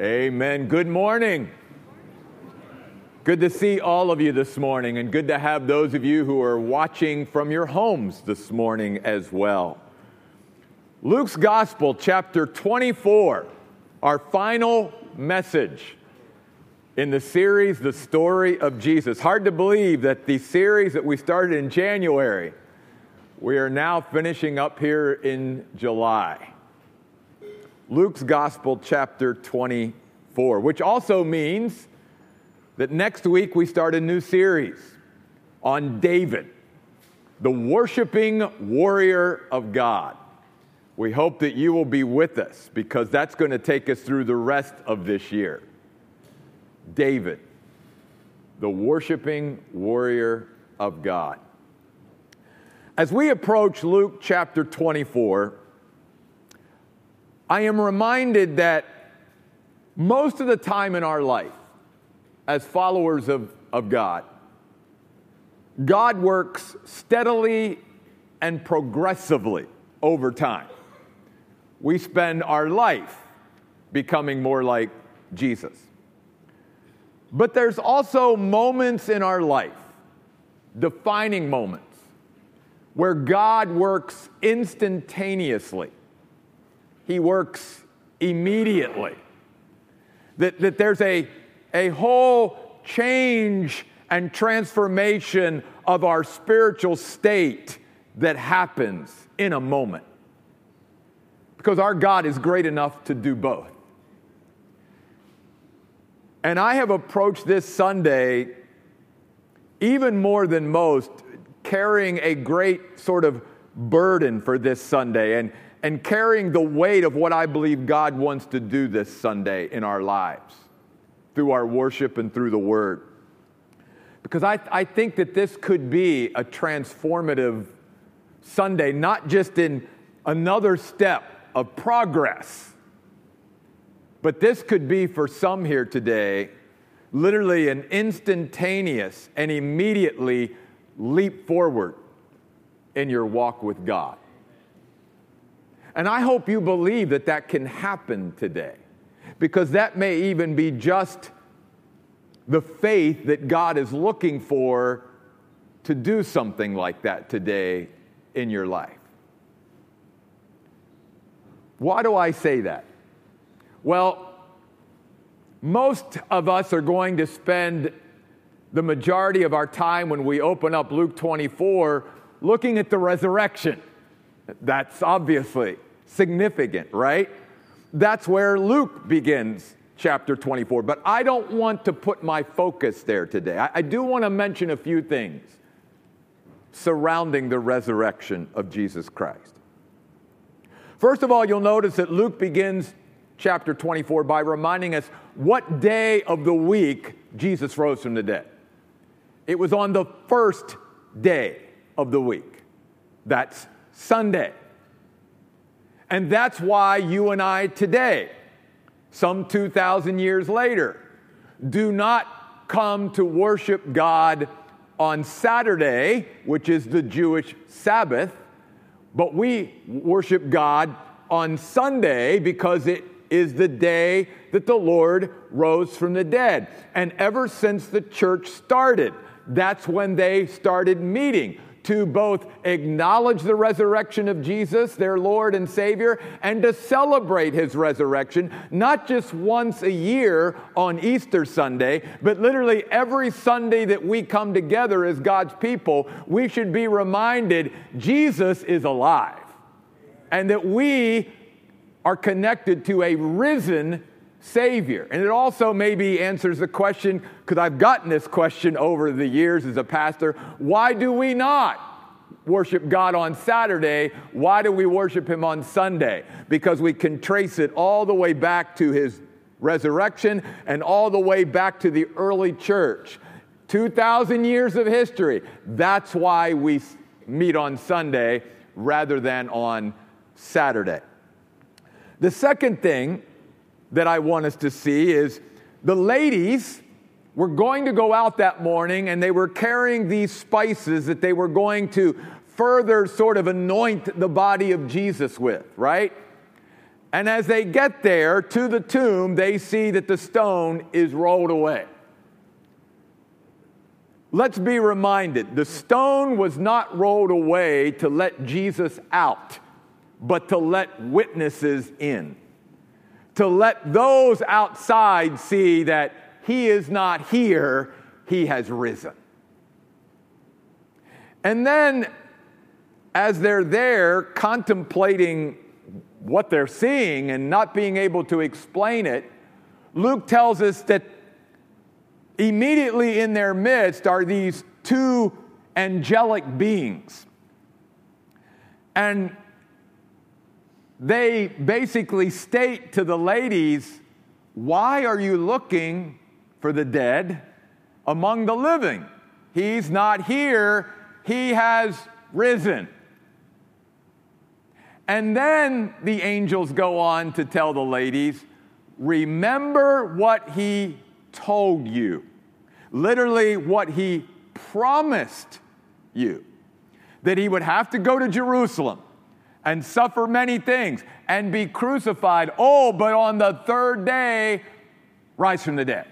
Amen. Good morning. Good to see all of you this morning, and good to have those of you who are watching from your homes this morning as well. Luke's Gospel, chapter 24, our final message in the series, The Story of Jesus. Hard to believe that the series that we started in January, we are now finishing up here in July. Luke's Gospel, chapter 24, which also means that next week we start a new series on David, the worshiping warrior of God. We hope that you will be with us because that's going to take us through the rest of this year. David, the worshiping warrior of God. As we approach Luke chapter 24, I am reminded that most of the time in our life, as followers of, of God, God works steadily and progressively over time. We spend our life becoming more like Jesus. But there's also moments in our life, defining moments, where God works instantaneously he works immediately. That, that there's a, a whole change and transformation of our spiritual state that happens in a moment. Because our God is great enough to do both. And I have approached this Sunday, even more than most, carrying a great sort of burden for this Sunday. And, and carrying the weight of what I believe God wants to do this Sunday in our lives through our worship and through the Word. Because I, I think that this could be a transformative Sunday, not just in another step of progress, but this could be for some here today literally an instantaneous and immediately leap forward in your walk with God. And I hope you believe that that can happen today, because that may even be just the faith that God is looking for to do something like that today in your life. Why do I say that? Well, most of us are going to spend the majority of our time when we open up Luke 24 looking at the resurrection. That's obviously significant, right? That's where Luke begins chapter 24. But I don't want to put my focus there today. I, I do want to mention a few things surrounding the resurrection of Jesus Christ. First of all, you'll notice that Luke begins chapter 24 by reminding us what day of the week Jesus rose from the dead. It was on the first day of the week. That's Sunday. And that's why you and I today, some 2,000 years later, do not come to worship God on Saturday, which is the Jewish Sabbath, but we worship God on Sunday because it is the day that the Lord rose from the dead. And ever since the church started, that's when they started meeting to both acknowledge the resurrection of Jesus, their Lord and Savior, and to celebrate his resurrection, not just once a year on Easter Sunday, but literally every Sunday that we come together as God's people, we should be reminded Jesus is alive and that we are connected to a risen Savior. And it also maybe answers the question, because I've gotten this question over the years as a pastor why do we not worship God on Saturday? Why do we worship Him on Sunday? Because we can trace it all the way back to His resurrection and all the way back to the early church. 2,000 years of history. That's why we meet on Sunday rather than on Saturday. The second thing that I want us to see is the ladies were going to go out that morning and they were carrying these spices that they were going to further sort of anoint the body of Jesus with, right? And as they get there to the tomb, they see that the stone is rolled away. Let's be reminded the stone was not rolled away to let Jesus out, but to let witnesses in. To let those outside see that he is not here, he has risen. And then, as they're there contemplating what they're seeing and not being able to explain it, Luke tells us that immediately in their midst are these two angelic beings. And they basically state to the ladies, Why are you looking for the dead among the living? He's not here, he has risen. And then the angels go on to tell the ladies, Remember what he told you. Literally, what he promised you that he would have to go to Jerusalem and suffer many things and be crucified. Oh, but on the third day, rise from the dead.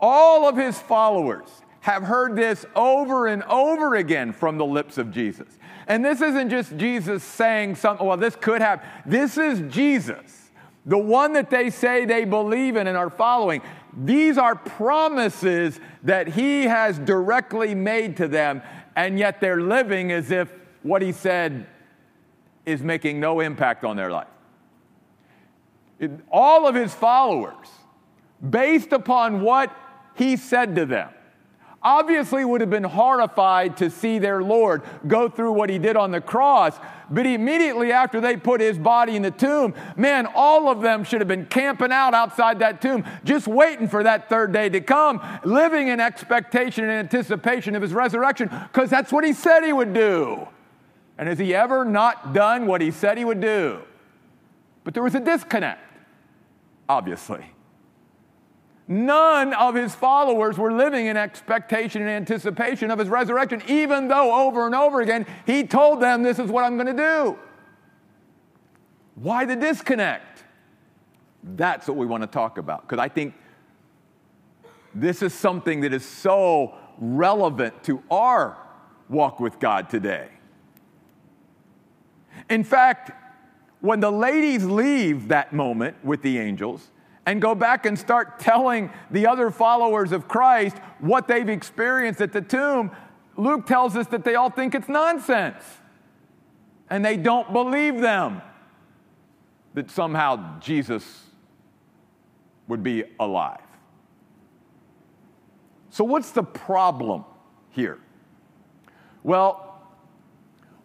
All of his followers have heard this over and over again from the lips of Jesus. And this isn't just Jesus saying something, well, this could happen. This is Jesus the one that they say they believe in and are following. These are promises that he has directly made to them, and yet they're living as if what he said is making no impact on their life. All of his followers, based upon what he said to them, obviously would have been horrified to see their Lord go through what he did on the cross. But immediately after they put his body in the tomb, man, all of them should have been camping out outside that tomb, just waiting for that third day to come, living in expectation and anticipation of his resurrection, because that's what he said he would do. And has he ever not done what he said he would do? But there was a disconnect, obviously. None of his followers were living in expectation and anticipation of his resurrection, even though over and over again he told them, This is what I'm going to do. Why the disconnect? That's what we want to talk about, because I think this is something that is so relevant to our walk with God today. In fact, when the ladies leave that moment with the angels, and go back and start telling the other followers of Christ what they've experienced at the tomb, Luke tells us that they all think it's nonsense. And they don't believe them that somehow Jesus would be alive. So, what's the problem here? Well,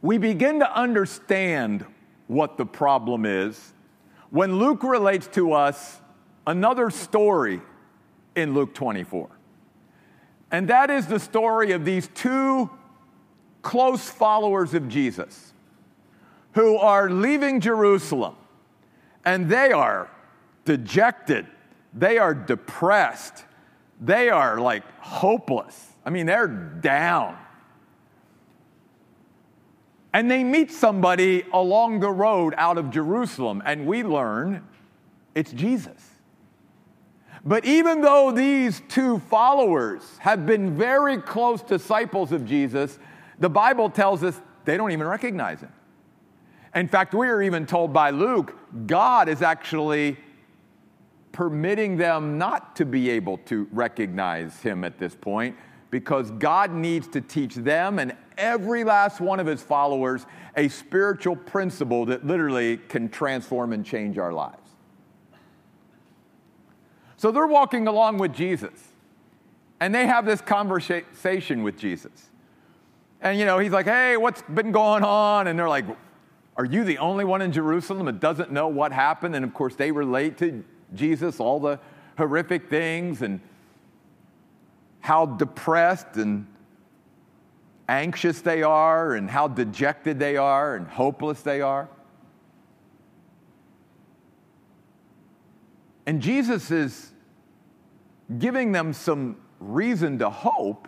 we begin to understand what the problem is when Luke relates to us another story in Luke 24. And that is the story of these two close followers of Jesus who are leaving Jerusalem and they are dejected, they are depressed, they are like hopeless. I mean, they're down. And they meet somebody along the road out of Jerusalem, and we learn it's Jesus. But even though these two followers have been very close disciples of Jesus, the Bible tells us they don't even recognize him. In fact, we are even told by Luke, God is actually permitting them not to be able to recognize him at this point because God needs to teach them and every last one of his followers a spiritual principle that literally can transform and change our lives. So they're walking along with Jesus, and they have this conversation with Jesus. And, you know, he's like, hey, what's been going on? And they're like, are you the only one in Jerusalem that doesn't know what happened? And of course, they relate to Jesus, all the horrific things, and how depressed and anxious they are, and how dejected they are, and hopeless they are. And Jesus is giving them some reason to hope.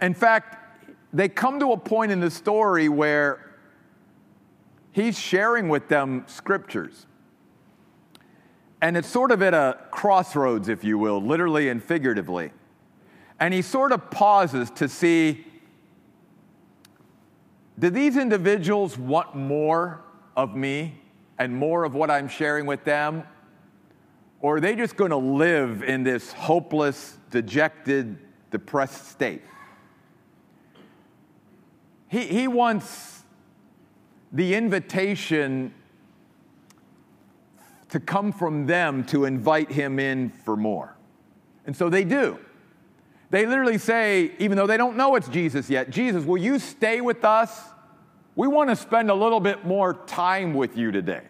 In fact, they come to a point in the story where he's sharing with them scriptures. And it's sort of at a crossroads, if you will, literally and figuratively. And he sort of pauses to see do these individuals want more of me and more of what I'm sharing with them? Or are they just going to live in this hopeless, dejected, depressed state? He, he wants the invitation to come from them to invite him in for more. And so they do. They literally say, even though they don't know it's Jesus yet, Jesus, will you stay with us? We want to spend a little bit more time with you today.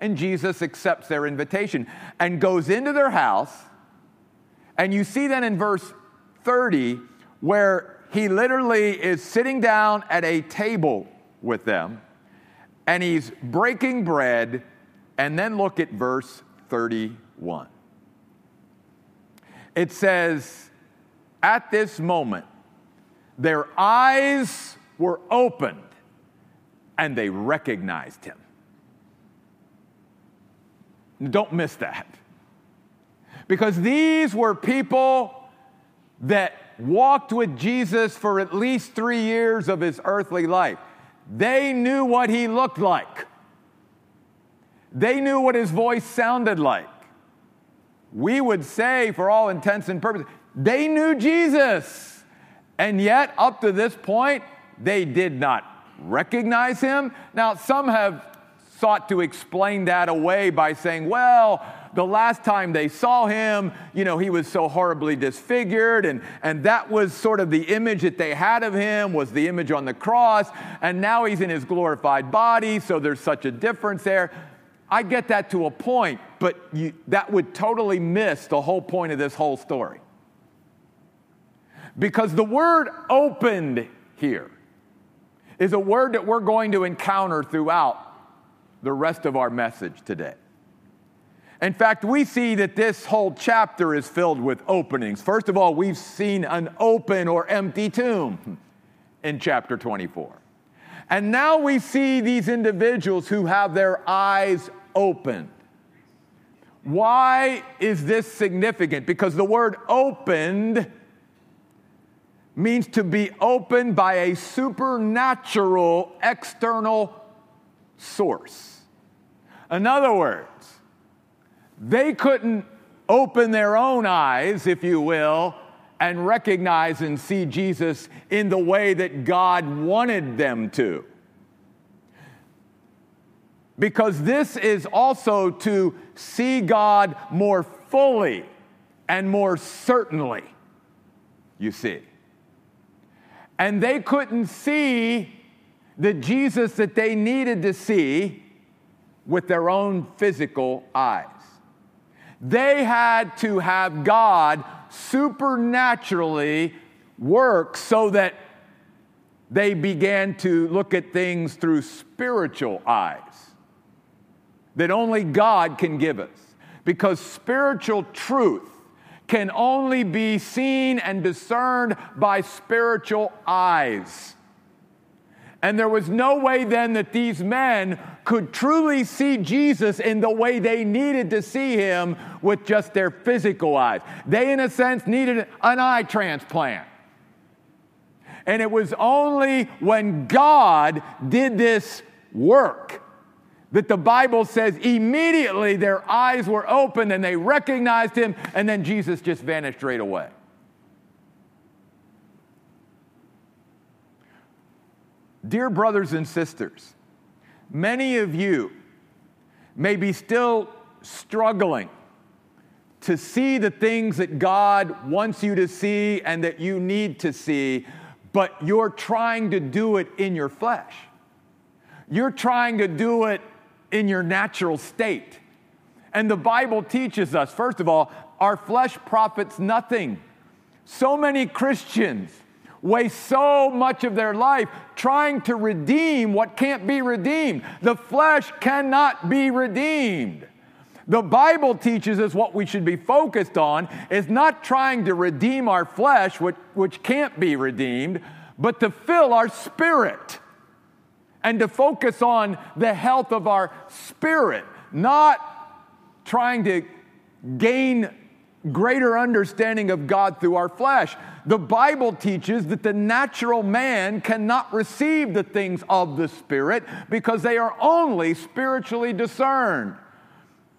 And Jesus accepts their invitation and goes into their house. And you see then in verse 30 where he literally is sitting down at a table with them and he's breaking bread. And then look at verse 31. It says, At this moment, their eyes were opened and they recognized him. Don't miss that. Because these were people that walked with Jesus for at least three years of his earthly life. They knew what he looked like, they knew what his voice sounded like. We would say, for all intents and purposes, they knew Jesus. And yet, up to this point, they did not recognize him. Now, some have sought to explain that away by saying, well, the last time they saw him, you know, he was so horribly disfigured, and, and that was sort of the image that they had of him, was the image on the cross, and now he's in his glorified body, so there's such a difference there. I get that to a point, but you, that would totally miss the whole point of this whole story. Because the word opened here is a word that we're going to encounter throughout the rest of our message today. In fact, we see that this whole chapter is filled with openings. First of all, we've seen an open or empty tomb in chapter 24. And now we see these individuals who have their eyes opened. Why is this significant? Because the word opened means to be opened by a supernatural external source. In other words, they couldn't open their own eyes, if you will, and recognize and see Jesus in the way that God wanted them to. Because this is also to see God more fully and more certainly, you see. And they couldn't see the Jesus that they needed to see with their own physical eyes. They had to have God supernaturally work so that they began to look at things through spiritual eyes that only God can give us. Because spiritual truth can only be seen and discerned by spiritual eyes. And there was no way then that these men could truly see Jesus in the way they needed to see him with just their physical eyes. They, in a sense, needed an eye transplant. And it was only when God did this work that the Bible says immediately their eyes were opened and they recognized him, and then Jesus just vanished right away. Dear brothers and sisters, many of you may be still struggling to see the things that God wants you to see and that you need to see, but you're trying to do it in your flesh. You're trying to do it in your natural state. And the Bible teaches us, first of all, our flesh profits nothing. So many Christians waste so much of their life trying to redeem what can't be redeemed. The flesh cannot be redeemed. The Bible teaches us what we should be focused on is not trying to redeem our flesh, which, which can't be redeemed, but to fill our spirit and to focus on the health of our spirit, not trying to gain greater understanding of God through our flesh. The Bible teaches that the natural man cannot receive the things of the Spirit because they are only spiritually discerned.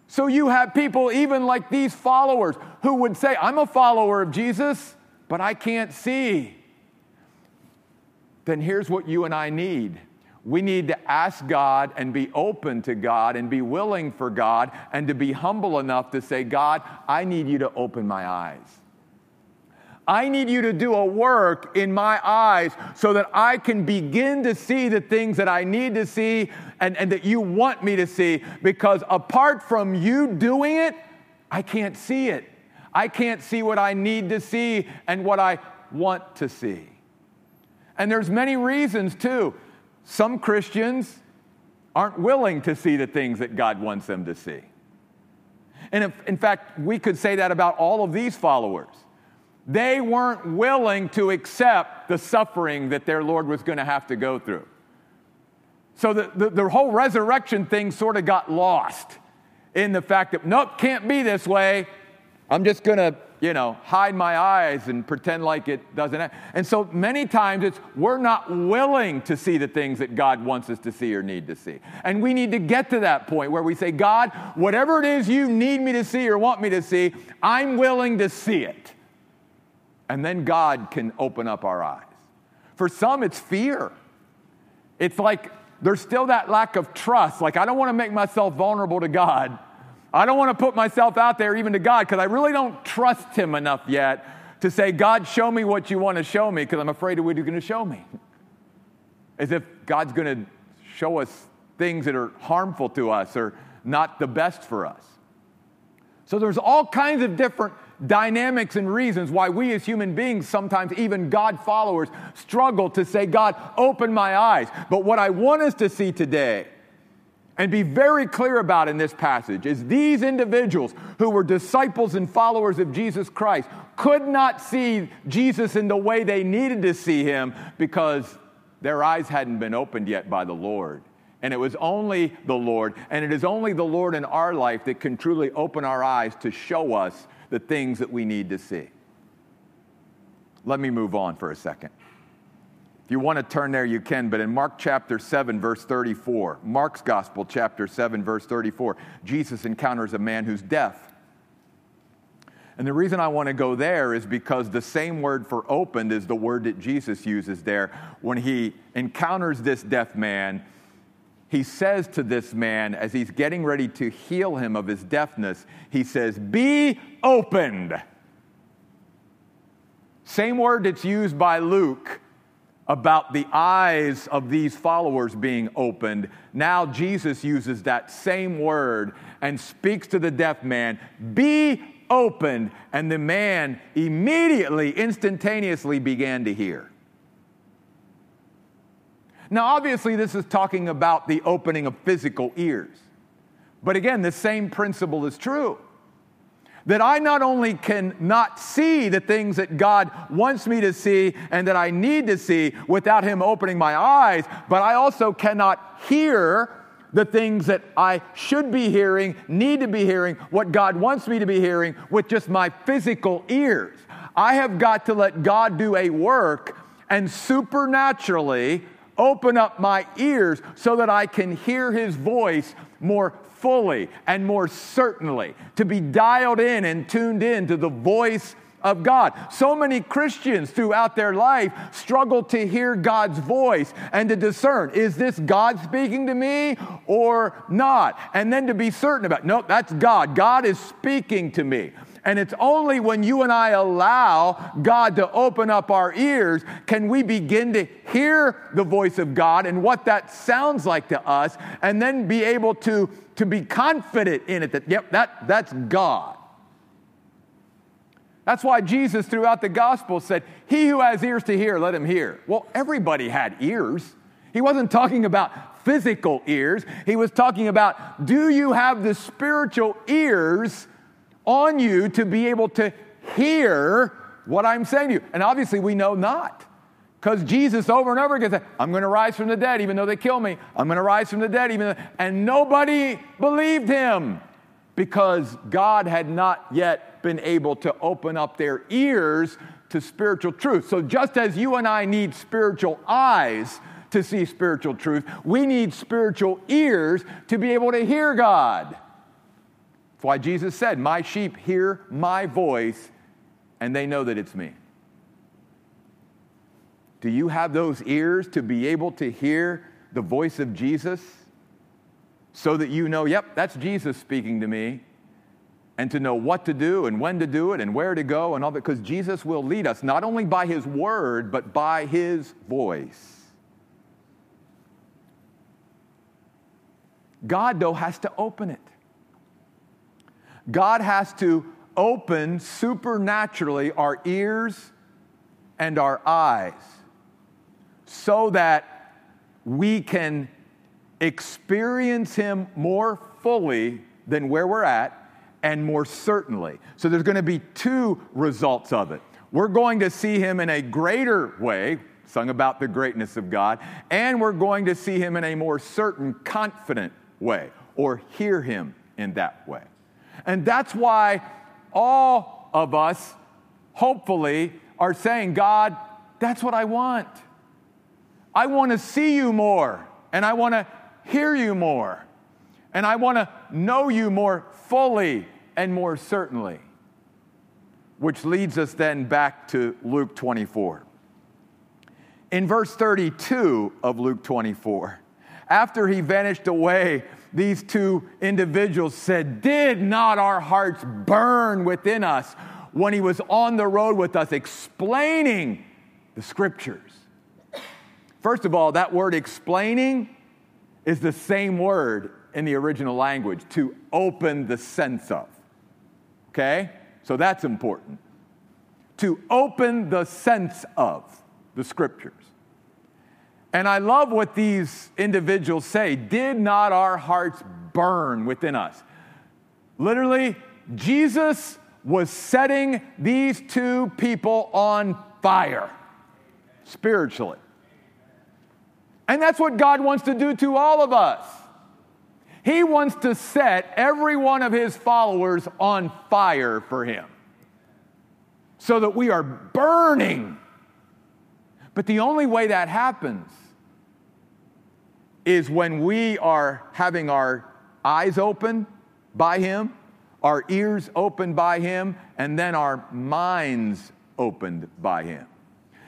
So you have people, even like these followers, who would say, I'm a follower of Jesus, but I can't see. Then here's what you and I need we need to ask God and be open to God and be willing for God and to be humble enough to say, God, I need you to open my eyes. I need you to do a work in my eyes so that I can begin to see the things that I need to see and, and that you want me to see. Because apart from you doing it, I can't see it. I can't see what I need to see and what I want to see. And there's many reasons too. Some Christians aren't willing to see the things that God wants them to see. And if, in fact, we could say that about all of these followers. They weren't willing to accept the suffering that their Lord was going to have to go through. So the, the, the whole resurrection thing sort of got lost in the fact that, nope, can't be this way. I'm just going to you know, hide my eyes and pretend like it doesn't. Happen. And so many times it's we're not willing to see the things that God wants us to see or need to see. And we need to get to that point where we say, God, whatever it is you need me to see or want me to see, I'm willing to see it. And then God can open up our eyes. For some, it's fear. It's like there's still that lack of trust. Like, I don't want to make myself vulnerable to God. I don't want to put myself out there even to God because I really don't trust Him enough yet to say, God, show me what you want to show me because I'm afraid of what you're going to show me. As if God's going to show us things that are harmful to us or not the best for us. So there's all kinds of different dynamics and reasons why we as human beings, sometimes even God followers, struggle to say, God, open my eyes. But what I want us to see today and be very clear about in this passage is these individuals who were disciples and followers of Jesus Christ could not see Jesus in the way they needed to see him because their eyes hadn't been opened yet by the Lord. And it was only the Lord, and it is only the Lord in our life that can truly open our eyes to show us the things that we need to see. Let me move on for a second. If you want to turn there, you can. But in Mark chapter 7, verse 34, Mark's gospel, chapter 7, verse 34, Jesus encounters a man who's deaf. And the reason I want to go there is because the same word for opened is the word that Jesus uses there. When he encounters this deaf man, he says to this man, as he's getting ready to heal him of his deafness, he says, Be opened. Same word that's used by Luke about the eyes of these followers being opened, now Jesus uses that same word and speaks to the deaf man, Be opened. And the man immediately, instantaneously began to hear. Now, obviously, this is talking about the opening of physical ears. But again, the same principle is true that I not only can not see the things that God wants me to see and that I need to see without Him opening my eyes, but I also cannot hear the things that I should be hearing, need to be hearing, what God wants me to be hearing with just my physical ears. I have got to let God do a work and supernaturally open up my ears so that I can hear His voice more fully and more certainly, to be dialed in and tuned in to the voice of God. So many Christians throughout their life struggle to hear God's voice and to discern is this God speaking to me or not? And then to be certain about, nope, that's God. God is speaking to me. And it's only when you and I allow God to open up our ears can we begin to hear the voice of God and what that sounds like to us, and then be able to, to be confident in it that, yep, that, that's God. That's why Jesus, throughout the gospel, said, He who has ears to hear, let him hear. Well, everybody had ears. He wasn't talking about physical ears, he was talking about do you have the spiritual ears on you to be able to hear what I'm saying to you. And obviously, we know not. Because Jesus over and over again said, I'm going to rise from the dead even though they kill me. I'm going to rise from the dead even though. And nobody believed him because God had not yet been able to open up their ears to spiritual truth. So just as you and I need spiritual eyes to see spiritual truth, we need spiritual ears to be able to hear God. That's why Jesus said, My sheep hear my voice and they know that it's me. Do you have those ears to be able to hear the voice of Jesus so that you know, yep, that's Jesus speaking to me, and to know what to do and when to do it and where to go and all that? Because Jesus will lead us not only by his word, but by his voice. God, though, has to open it. God has to open supernaturally our ears and our eyes so that we can experience Him more fully than where we're at and more certainly. So there's going to be two results of it. We're going to see Him in a greater way, sung about the greatness of God, and we're going to see Him in a more certain, confident way, or hear Him in that way. And that's why all of us, hopefully, are saying, God, that's what I want. I want to see you more, and I want to hear you more, and I want to know you more fully and more certainly. Which leads us then back to Luke 24. In verse 32 of Luke 24, after he vanished away, these two individuals said, Did not our hearts burn within us when he was on the road with us explaining the scriptures? First of all, that word explaining is the same word in the original language to open the sense of. Okay? So that's important. To open the sense of the scriptures. And I love what these individuals say. Did not our hearts burn within us? Literally, Jesus was setting these two people on fire spiritually. And that's what God wants to do to all of us. He wants to set every one of his followers on fire for him so that we are burning. But the only way that happens is when we are having our eyes open by him, our ears opened by him, and then our minds opened by him.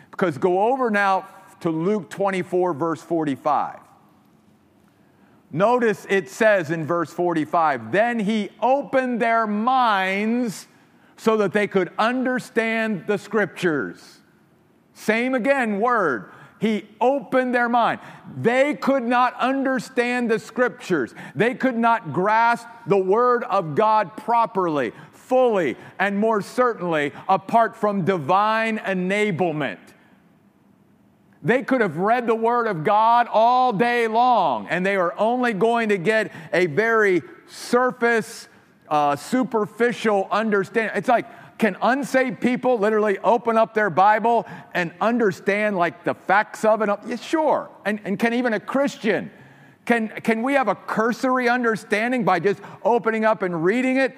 Because go over now to Luke 24, verse 45. Notice it says in verse 45 Then he opened their minds so that they could understand the scriptures. Same again word. He opened their mind. They could not understand the scriptures. They could not grasp the word of God properly, fully, and more certainly apart from divine enablement. They could have read the Word of God all day long, and they are only going to get a very surface, uh, superficial understanding. It's like, can unsaved people literally open up their Bible and understand like the facts of it? Yeah, sure. And, and can even a Christian? Can, can we have a cursory understanding by just opening up and reading it?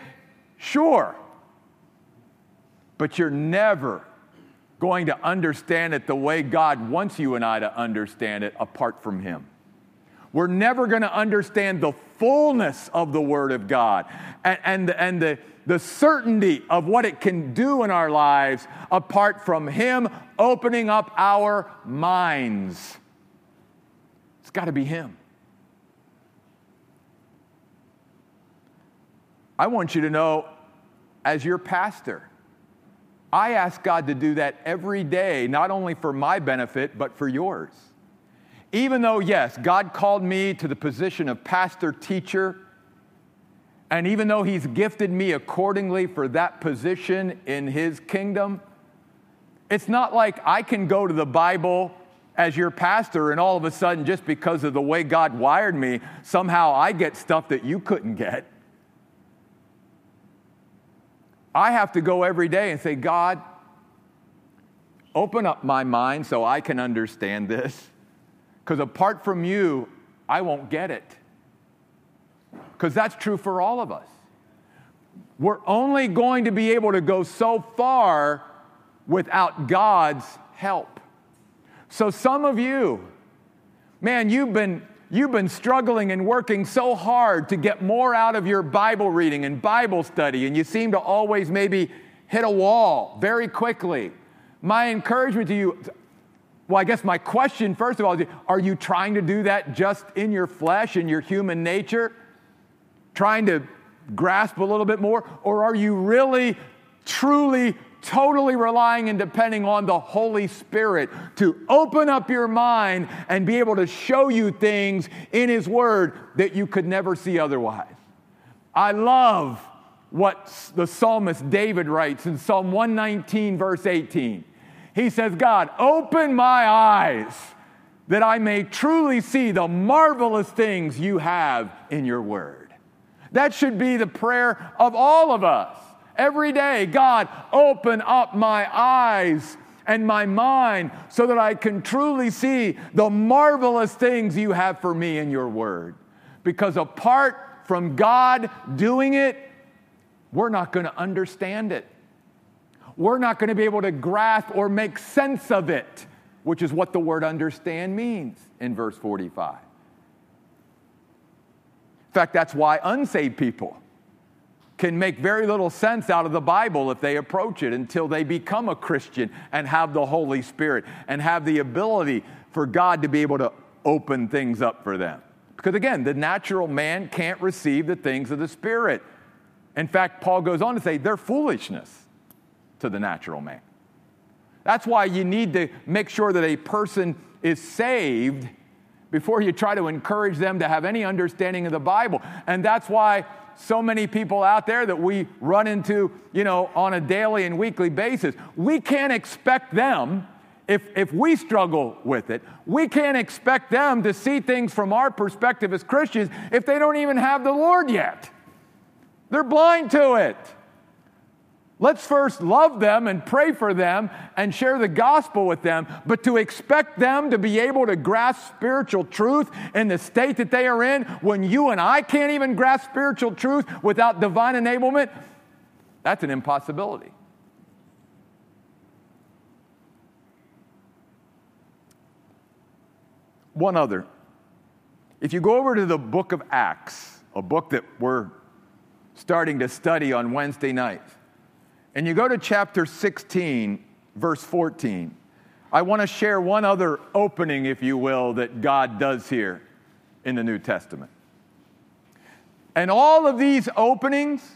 Sure. But you're never going to understand it the way God wants you and I to understand it apart from Him. We're never going to understand the fullness of the Word of God and, and, and the, the certainty of what it can do in our lives apart from Him opening up our minds. It's got to be Him. I want you to know, as your pastor, I ask God to do that every day, not only for my benefit, but for yours. Even though, yes, God called me to the position of pastor teacher, and even though He's gifted me accordingly for that position in His kingdom, it's not like I can go to the Bible as your pastor and all of a sudden, just because of the way God wired me, somehow I get stuff that you couldn't get. I have to go every day and say, God, open up my mind so I can understand this. Because apart from you, I won't get it. Because that's true for all of us. We're only going to be able to go so far without God's help. So, some of you, man, you've been, you've been struggling and working so hard to get more out of your Bible reading and Bible study, and you seem to always maybe hit a wall very quickly. My encouragement to you, well, I guess my question, first of all, is are you trying to do that just in your flesh, in your human nature? Trying to grasp a little bit more? Or are you really, truly, totally relying and depending on the Holy Spirit to open up your mind and be able to show you things in His Word that you could never see otherwise? I love what the psalmist David writes in Psalm 119, verse 18. He says, God, open my eyes that I may truly see the marvelous things you have in your word. That should be the prayer of all of us every day. God, open up my eyes and my mind so that I can truly see the marvelous things you have for me in your word. Because apart from God doing it, we're not going to understand it we're not going to be able to grasp or make sense of it, which is what the word understand means in verse 45. In fact, that's why unsaved people can make very little sense out of the Bible if they approach it until they become a Christian and have the Holy Spirit and have the ability for God to be able to open things up for them. Because again, the natural man can't receive the things of the Spirit. In fact, Paul goes on to say they're foolishness to the natural man. That's why you need to make sure that a person is saved before you try to encourage them to have any understanding of the Bible. And that's why so many people out there that we run into, you know, on a daily and weekly basis, we can't expect them if, if we struggle with it, we can't expect them to see things from our perspective as Christians if they don't even have the Lord yet. They're blind to it. Let's first love them and pray for them and share the gospel with them. But to expect them to be able to grasp spiritual truth in the state that they are in when you and I can't even grasp spiritual truth without divine enablement, that's an impossibility. One other. If you go over to the book of Acts, a book that we're starting to study on Wednesday nights, and you go to chapter 16, verse 14, I want to share one other opening, if you will, that God does here in the New Testament. And all of these openings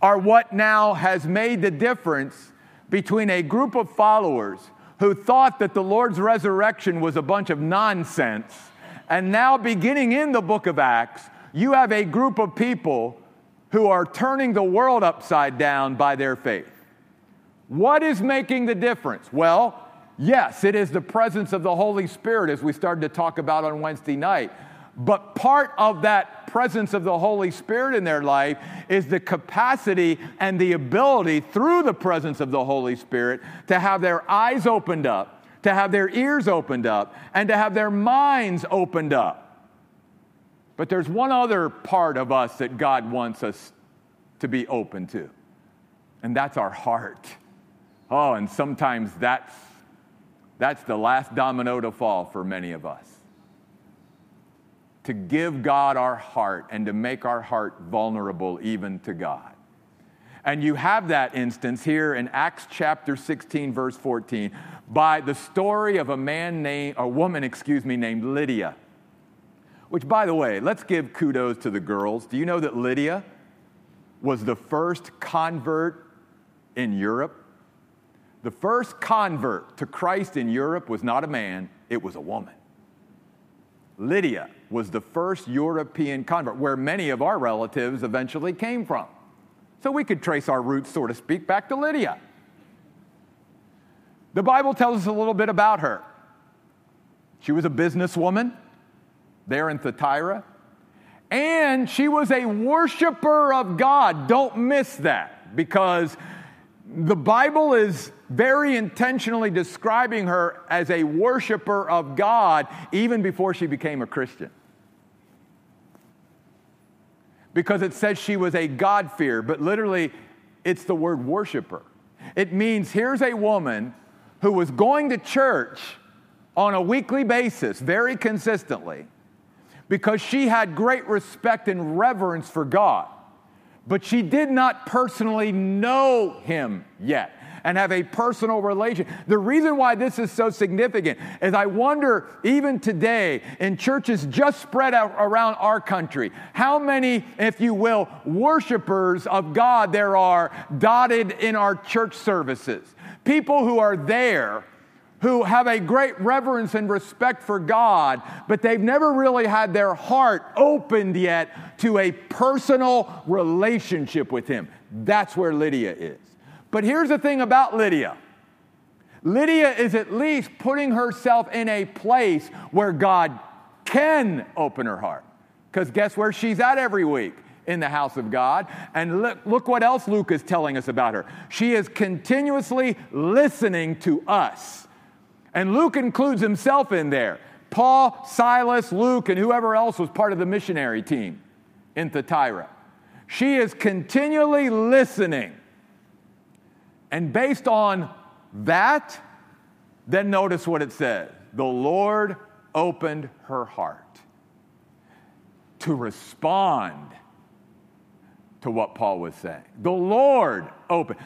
are what now has made the difference between a group of followers who thought that the Lord's resurrection was a bunch of nonsense, and now beginning in the book of Acts, you have a group of people who are turning the world upside down by their faith. What is making the difference? Well, yes, it is the presence of the Holy Spirit, as we started to talk about on Wednesday night. But part of that presence of the Holy Spirit in their life is the capacity and the ability through the presence of the Holy Spirit to have their eyes opened up, to have their ears opened up, and to have their minds opened up. But there's one other part of us that God wants us to be open to, and that's our heart. Oh, and sometimes that's, that's the last domino to fall for many of us. To give God our heart and to make our heart vulnerable even to God. And you have that instance here in Acts chapter 16, verse 14, by the story of a man named, a woman, excuse me, named Lydia. Which, by the way, let's give kudos to the girls. Do you know that Lydia was the first convert in Europe? The first convert to Christ in Europe was not a man, it was a woman. Lydia was the first European convert, where many of our relatives eventually came from. So we could trace our roots, so to speak, back to Lydia. The Bible tells us a little bit about her. She was a businesswoman there in Thyatira. And she was a worshiper of God. Don't miss that because the Bible is very intentionally describing her as a worshiper of God even before she became a Christian. Because it says she was a God-fearer, but literally it's the word worshiper. It means here's a woman who was going to church on a weekly basis, very consistently, because she had great respect and reverence for God but she did not personally know him yet and have a personal relation. The reason why this is so significant is I wonder, even today, in churches just spread out around our country, how many, if you will, worshipers of God there are dotted in our church services. People who are there who have a great reverence and respect for God, but they've never really had their heart opened yet to a personal relationship with Him. That's where Lydia is. But here's the thing about Lydia Lydia is at least putting herself in a place where God can open her heart. Because guess where she's at every week? in the house of God. And look, look, what else Luke is telling us about her. She is continuously listening to us. And Luke includes himself in there. Paul, Silas, Luke, and whoever else was part of the missionary team in Thyatira. She is continually listening. And based on that, then notice what it says the Lord opened her heart to respond to what Paul was saying. The Lord opened.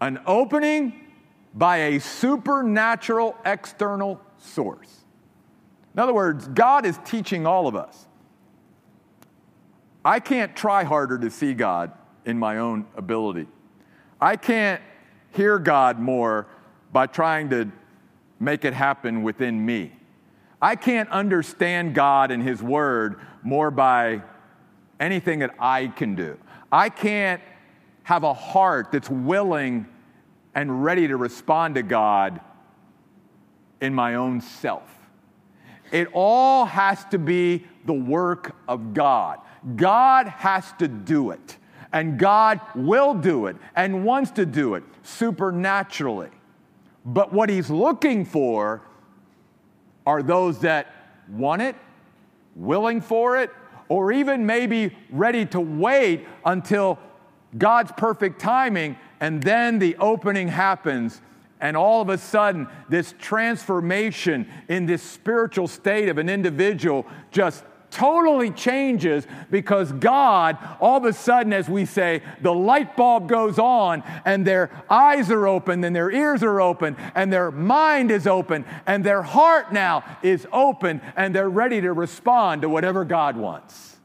An opening by a supernatural external source. In other words, God is teaching all of us. I can't try harder to see God in my own ability. I can't hear God more by trying to make it happen within me. I can't understand God and His Word more by anything that I can do. I can't have a heart that's willing and ready to respond to God in my own self. It all has to be the work of God. God has to do it, and God will do it and wants to do it supernaturally. But what He's looking for are those that want it, willing for it, or even maybe ready to wait until God's perfect timing and then the opening happens, and all of a sudden, this transformation in this spiritual state of an individual just totally changes because God, all of a sudden, as we say, the light bulb goes on and their eyes are open and their ears are open and their mind is open and their heart now is open and they're ready to respond to whatever God wants.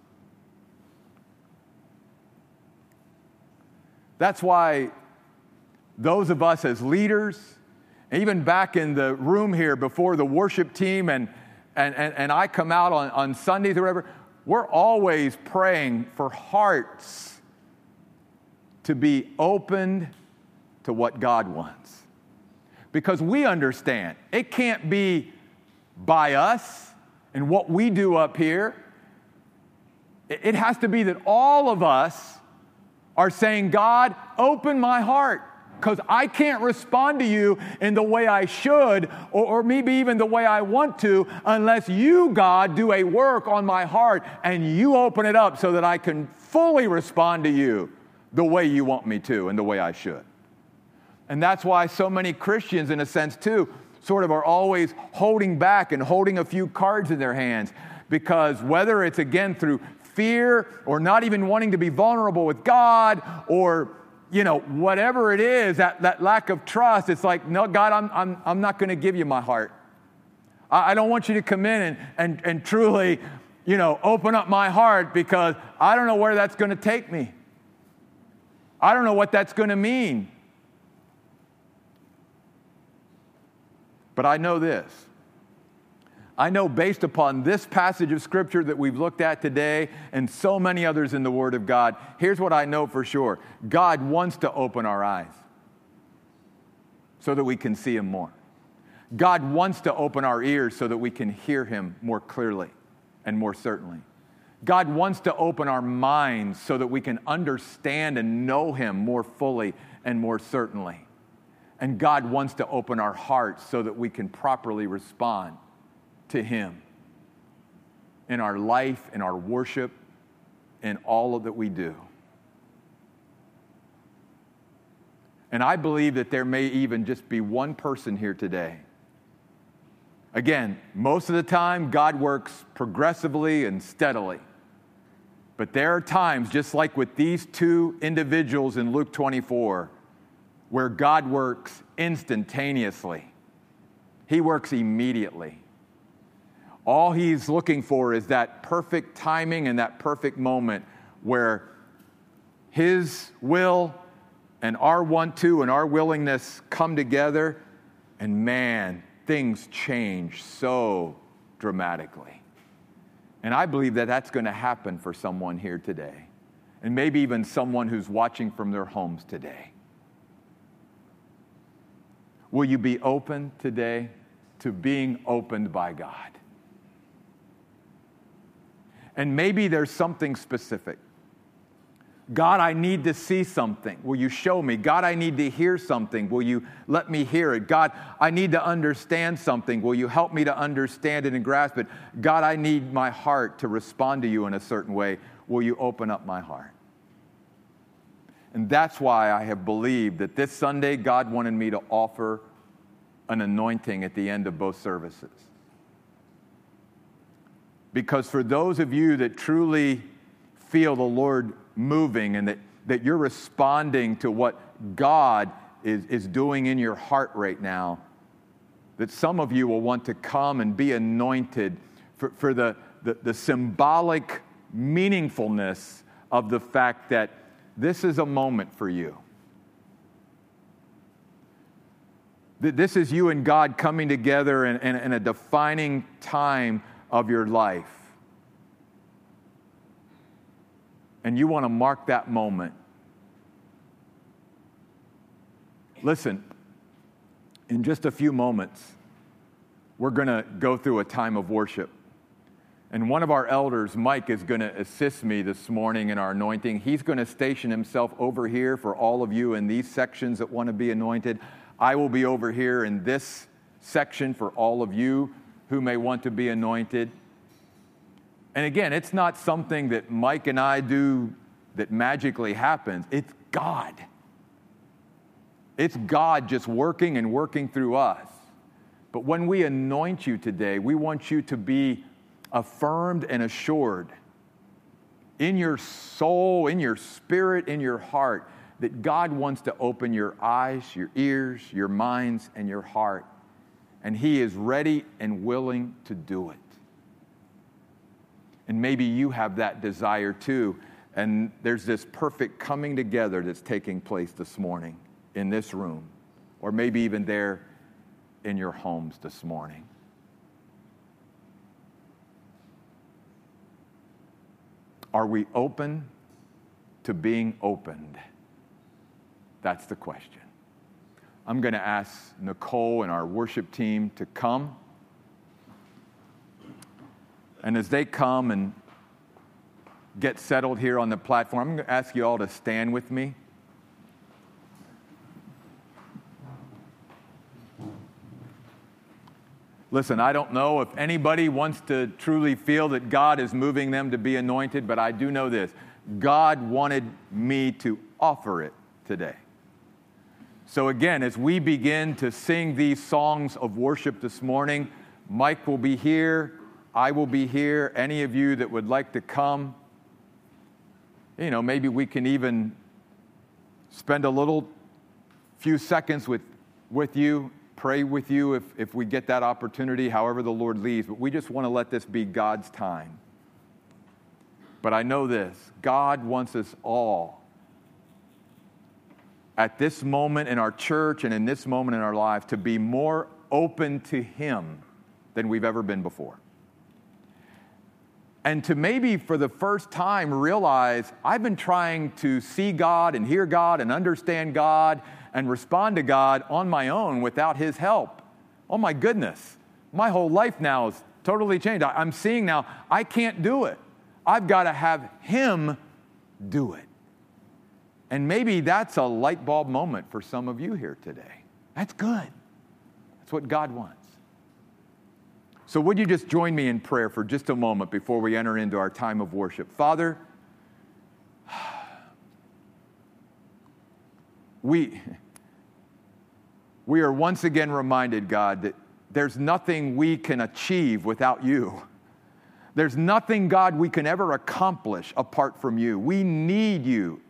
That's why those of us as leaders, even back in the room here before the worship team and, and, and, and I come out on, on Sundays or whatever, we're always praying for hearts to be opened to what God wants. Because we understand it can't be by us and what we do up here. It has to be that all of us are saying, God, open my heart because I can't respond to you in the way I should, or, or, maybe even the way I want to, unless you, God, do a work on my heart and you open it up so that I can fully respond to you the way you want me to and the way I should. And that's why so many Christians, in a sense, too, sort of are always holding back and holding a few cards in their hands because whether it's again through fear or not even wanting to be vulnerable with God or you know, whatever it is, that, that lack of trust, it's like, no, God, I'm, I'm, I'm not going to give you my heart. I, I don't want you to come in and, and, and truly, you know, open up my heart because I don't know where that's going to take me. I don't know what that's going to mean. But I know this I know based upon this passage of scripture that we've looked at today and so many others in the Word of God, here's what I know for sure God wants to open our eyes so that we can see Him more. God wants to open our ears so that we can hear Him more clearly and more certainly. God wants to open our minds so that we can understand and know Him more fully and more certainly. And God wants to open our hearts so that we can properly respond to Him in our life, in our worship, in all that we do. And I believe that there may even just be one person here today. Again, most of the time, God works progressively and steadily. But there are times, just like with these two individuals in Luke 24, where God works instantaneously. He works immediately. All he's looking for is that perfect timing and that perfect moment where his will and our want to and our willingness come together, and man, things change so dramatically. And I believe that that's going to happen for someone here today, and maybe even someone who's watching from their homes today. Will you be open today to being opened by God? And maybe there's something specific. God, I need to see something. Will you show me? God, I need to hear something. Will you let me hear it? God, I need to understand something. Will you help me to understand it and grasp it? God, I need my heart to respond to you in a certain way. Will you open up my heart? And that's why I have believed that this Sunday God wanted me to offer an anointing at the end of both services. Because for those of you that truly feel the Lord moving and that, that you're responding to what God is, is doing in your heart right now, that some of you will want to come and be anointed for, for the, the, the symbolic meaningfulness of the fact that this is a moment for you. This is you and God coming together in, in, in a defining time of your life. And you want to mark that moment. Listen, in just a few moments, we're going to go through a time of worship. And one of our elders, Mike, is going to assist me this morning in our anointing. He's going to station himself over here for all of you in these sections that want to be anointed. I will be over here in this section for all of you who may want to be anointed. And again, it's not something that Mike and I do that magically happens, it's God. It's God just working and working through us. But when we anoint you today, we want you to be affirmed and assured in your soul, in your spirit, in your heart, that God wants to open your eyes, your ears, your minds, and your heart. And He is ready and willing to do it. And maybe you have that desire too. And there's this perfect coming together that's taking place this morning in this room, or maybe even there in your homes this morning. Are we open to being opened? That's the question. I'm going to ask Nicole and our worship team to come. And as they come and get settled here on the platform, I'm going to ask you all to stand with me. Listen, I don't know if anybody wants to truly feel that God is moving them to be anointed, but I do know this God wanted me to offer it today. So, again, as we begin to sing these songs of worship this morning, Mike will be here, I will be here. Any of you that would like to come, you know, maybe we can even spend a little few seconds with, with you, pray with you if, if we get that opportunity, however the Lord leads. But we just want to let this be God's time. But I know this God wants us all at this moment in our church and in this moment in our life to be more open to Him than we've ever been before. And to maybe for the first time realize I've been trying to see God and hear God and understand God and respond to God on my own without His help. Oh my goodness, my whole life now is totally changed. I'm seeing now I can't do it. I've got to have Him do it. And maybe that's a light bulb moment for some of you here today. That's good. That's what God wants. So, would you just join me in prayer for just a moment before we enter into our time of worship? Father, we, we are once again reminded, God, that there's nothing we can achieve without you. There's nothing, God, we can ever accomplish apart from you. We need you.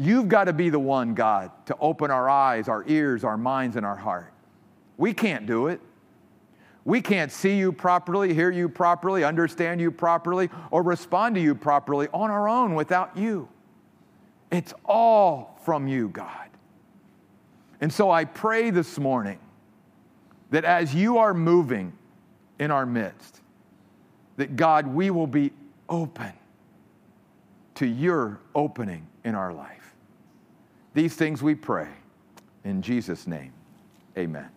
You've got to be the one, God, to open our eyes, our ears, our minds, and our heart. We can't do it. We can't see you properly, hear you properly, understand you properly, or respond to you properly on our own without you. It's all from you, God. And so I pray this morning that as you are moving in our midst, that God, we will be open to your opening in our life. These things we pray. In Jesus' name, amen.